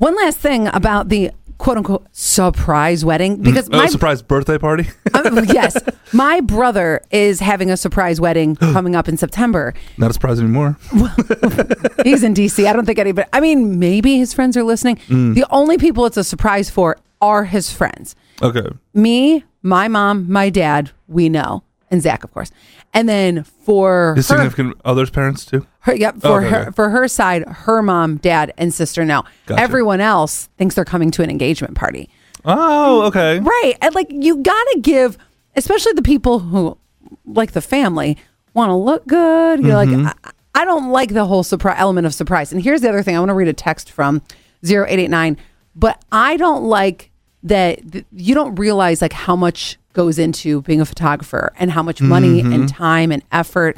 One last thing about the quote unquote surprise wedding because Oh, my surprise birthday party. um, yes, my brother is having a surprise wedding coming up in September. Not a surprise anymore. He's in DC. I don't think anybody. I mean, maybe his friends are listening. Mm. The only people it's a surprise for are his friends. Okay. Me, my mom, my dad. We know, and Zach, of course. And then for His her, significant other's parents too. her yep, for Okay, her okay. for her side, her mom, dad, and sister Now Gotcha. Everyone else thinks they're coming to an engagement party. Oh, okay. Right. And like you gotta give, especially the people who like the family want to look good. You're Mm-hmm. like, I, I don't like the whole surprise element of surprise. And here's the other thing. I want to read a text from 0889, but I don't like that th- you don't realize like how much goes into being a photographer and how much money Mm-hmm. and time and effort.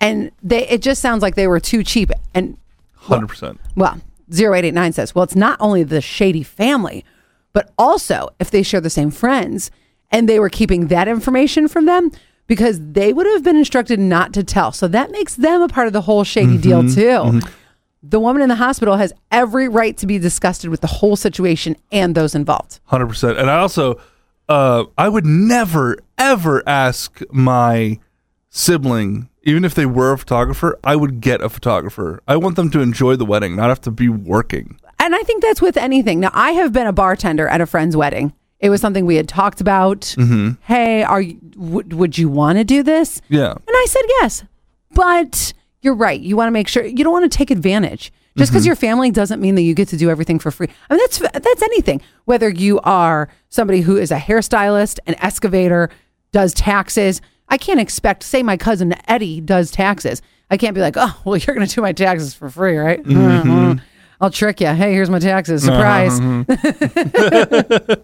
And they, it just sounds like they were too cheap. And Hundred percent. well, 0889 says, well, it's not only the shady family, but also if they share the same friends and they were keeping that information from them because they would have been instructed not to tell. So that makes them a part of the whole shady deal, too. The woman in the hospital has every right to be disgusted with the whole situation and those involved. Hundred percent. And I also, uh, I would never ever ask my sibling, even if they were a photographer, I would get a photographer. I want them to enjoy the wedding, not have to be working. And I think that's with anything. Now, I have been a bartender at a friend's wedding. It was something we had talked about. Hey, are you, w- would you want to do this? Yeah. And I said yes. But you're right. You want to make sure you don't want to take advantage. Just because mm-hmm. your family doesn't mean that you get to do everything for free. I mean, that's that's anything. Whether you are somebody who is a hairstylist, an excavator, does taxes. I can't expect, say, my cousin Eddie does taxes. I can't be like, oh, well, you're going to do my taxes for free, right? Mhm. I'll trick you. Hey, here's my taxes. Uh-huh. Surprise. Mm-hmm.